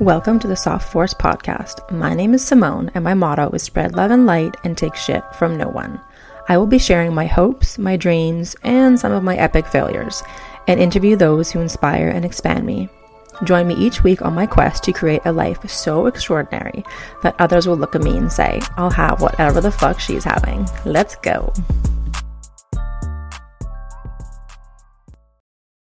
Welcome to the Soft Force podcast. My name is Simone, and my motto is spread love and light and take shit from no one. I will be sharing my hopes, my dreams, and some of my epic failures, and interview those who inspire and expand me. Join me each week on my quest to create a life so extraordinary that others will look at me and say, I'll have whatever the fuck she's having. Let's go.